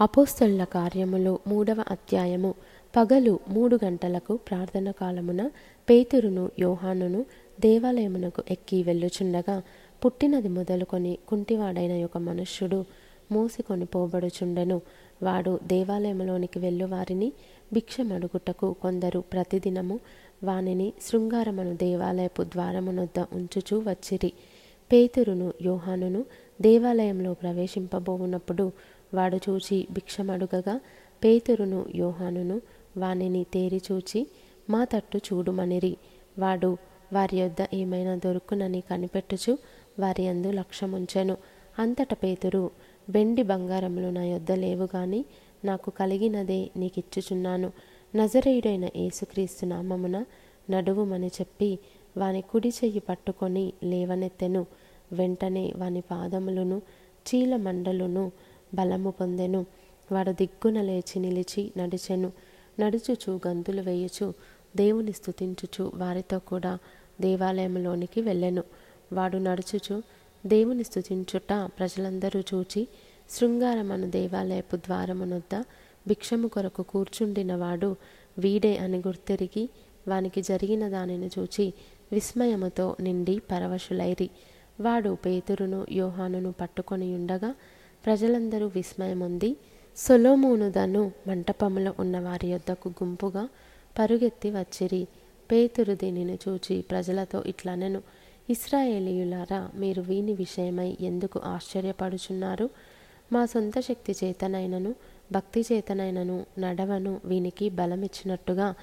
అపోస్తలుల కార్యములు మూడవ అధ్యాయము. పగలు మూడు గంటలకు ప్రార్థన కాలమున పేతురును యోహానును దేవాలయమునకు ఎక్కి వెళ్ళుచుండగా పుట్టినది మొదలుకొని కుంటివాడైన ఒక మనుష్యుడు మోసికొని పోబడుచుండెను వాడు దేవాలయములోనికి వెళ్ళువారిని భిక్షమడుగుటకు కొందరు ప్రతిదినము వానిని శృంగారమును దేవాలయపు ద్వారమునొద్ద ఉంచుచూ వచ్చిరి. పేతురును యోహానును దేవాలయంలో ప్రవేశింపబోవునప్పుడు వాడు చూచి భిక్షమడుగగా పేతురును యోహానును వానిని తేరిచూచి మా తట్టు చూడుమనిరి. వాడు వారి యొద్ద ఏమైనా దొరుకునని కనిపెట్టుచు వారి అందు లక్ష్యముంచెను. అంతట పేతురు వెండి బంగారములు నా యొద్ద లేవు గాని నాకు కలిగినదే నీకిచ్చుచున్నాను. నజరేయుడైన యేసుక్రీస్తు నామమున నడువుమని చెప్పి వాని కుడి చెయ్యి పట్టుకొని లేవనెత్తెను. వెంటనే వాని పాదములను చీల మండలును బలము పొందెను. వాడు దిగ్గున లేచి నిలిచి నడిచెను. నడుచుచు గంతులు వేయుచు దేవుని స్థుతించుచు వారితో కూడా దేవాలయంలోనికి వెళ్ళెను. వాడు నడుచుచు దేవుని స్థుతించుట ప్రజలందరూ చూచి శృంగారమను దేవాలయపు ద్వారమునొద్ద భిక్షము కొరకు కూర్చుండిన వాడు వీడే అని గుర్తెరిగి వానికి జరిగిన దానిని చూచి విస్మయముతో నిండి పరవశులైరి. వాడు పేతురును యోహానును పట్టుకొని ఉండగా ప్రజలందరూ విస్మయముంది సొలోమోనుదను మంటపములో ఉన్న వారి యొద్దకు గుంపుగా పరుగెత్తి వచ్చిరి. పేతురు దీనిని చూచి ప్రజలతో ఇట్లనెను ఇస్రాయేలీయులారా మీరు వీని విషయమై ఎందుకు ఆశ్చర్యపడుచున్నారు? మా సొంత శక్తి చేతనైనను భక్తి చేతనైనను నడవను వీనికి బలమిచ్చినట్టుగా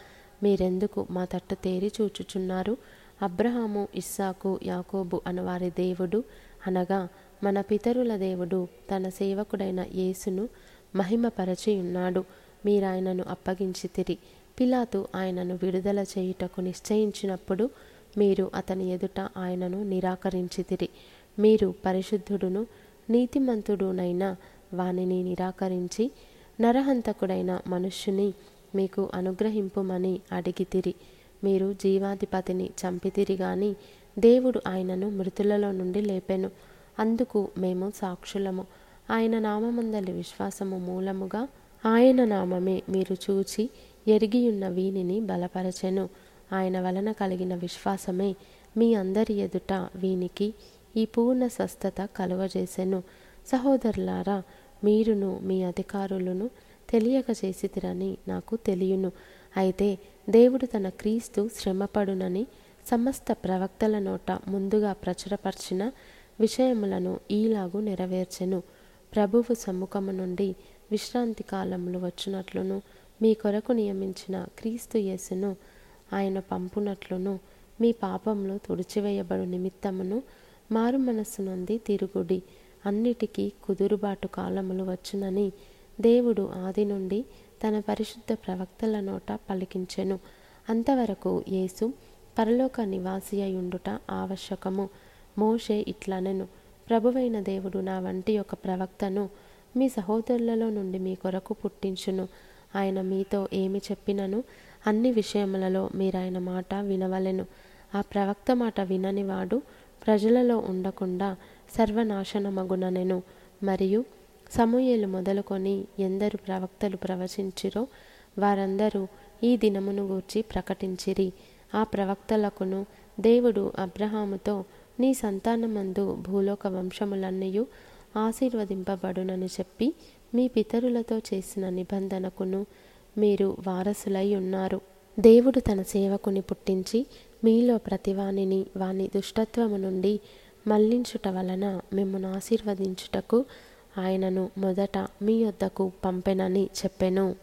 మీరెందుకు మా తట్టు తేరి చూచుచున్నారు? అబ్రహాము ఇస్సాకు యాకోబు అనవారి దేవుడు అనగా మన పితరుల దేవుడు తన సేవకుడైన యేసును మహిమపరచి ఉన్నాడు మీరాయనను అప్పగించితిరి పిలాతు ఆయనను విడుదల చేయుటకు నిశ్చయించినప్పుడు మీరు అతని ఎదుట ఆయనను నిరాకరించితిరి మీరు పరిశుద్ధుడును నీతిమంతుడునైన వానిని నిరాకరించి నరహంతకుడైన మనుష్యుని మీకు అనుగ్రహింపుమని అడిగితిరి మీరు జీవాధిపతిని చంపితిరి గాని దేవుడు ఆయనను మృతులలో నుండి లేపెను. అందుకు మేము సాక్షులము. ఆయన నామమందలి విశ్వాసము మూలముగా ఆయన నామమే మీరు చూచి ఎరిగియున్న వీనిని బలపరచెను. ఆయన వలన కలిగిన విశ్వాసమే మీ అందరి ఎదుట వీనికి ఈ పూర్ణ స్వస్థత కలువజేసెను సహోదరులారా మీరును మీ అధికారులను తెలియక చేసితిరని నాకు తెలియను. అయితే దేవుడు తన క్రీస్తు శ్రమపడునని సమస్త ప్రవక్తల నోట ముందుగా ప్రచురపరిచిన విషయములను ఈలాగు నెరవేర్చెను. ప్రభువు సముఖము నుండి విశ్రాంతి కాలములు వచ్చినట్లును మీ కొరకు నియమించిన క్రీస్తు యేసును ఆయన పంపునట్లును మీ పాపములు తుడిచివేయబడు నిమిత్తమును మారు మనస్సు నుండి తిరుగుడి. అన్నిటికీ కుదురుబాటు కాలములు వచ్చునని దేవుడు ఆది నుండి తన పరిశుద్ధ ప్రవక్తల నోట పలికించెను. అంతవరకు యేసు పరలోక నివాసి అయి ఉండుట ఆవశ్యకము. మోషే ఇట్లనెను ప్రభువైన దేవుడు నా వంటి ఒక ప్రవక్తను మీ సహోదరులలో నుండి మీ కొరకు పుట్టించును. ఆయన మీతో ఏమి చెప్పినను అన్ని విషయములలో మీరాయన మాట వినవలెను. ఆ ప్రవక్త మాట విననివాడు ప్రజలలో ఉండకుండా సర్వనాశనమగుననెను. మరియు సమూయేలు మొదలుకొని ఎందరు ప్రవక్తలు ప్రవచించిరో వారందరూ ఈ దినమును గూర్చి ప్రకటించిరి. ఆ ప్రవక్తలకును దేవుడు అబ్రహాముతో నీ సంతానమందు భూలోక వంశములన్నయు ఆశీర్వదింపబడునని చెప్పి మీ పితరులతో చేసిన నిబంధనకును మీరు వారసులై ఉన్నారు. దేవుడు తన సేవకుని పుట్టించి మీలో ప్రతివానిని వాని దుష్టత్వము నుండి మళ్ళించుట వలన మిమ్మను ఆశీర్వదించుటకు ఆయనను మొదట మీ వద్దకు పంపెనని చెప్పెను.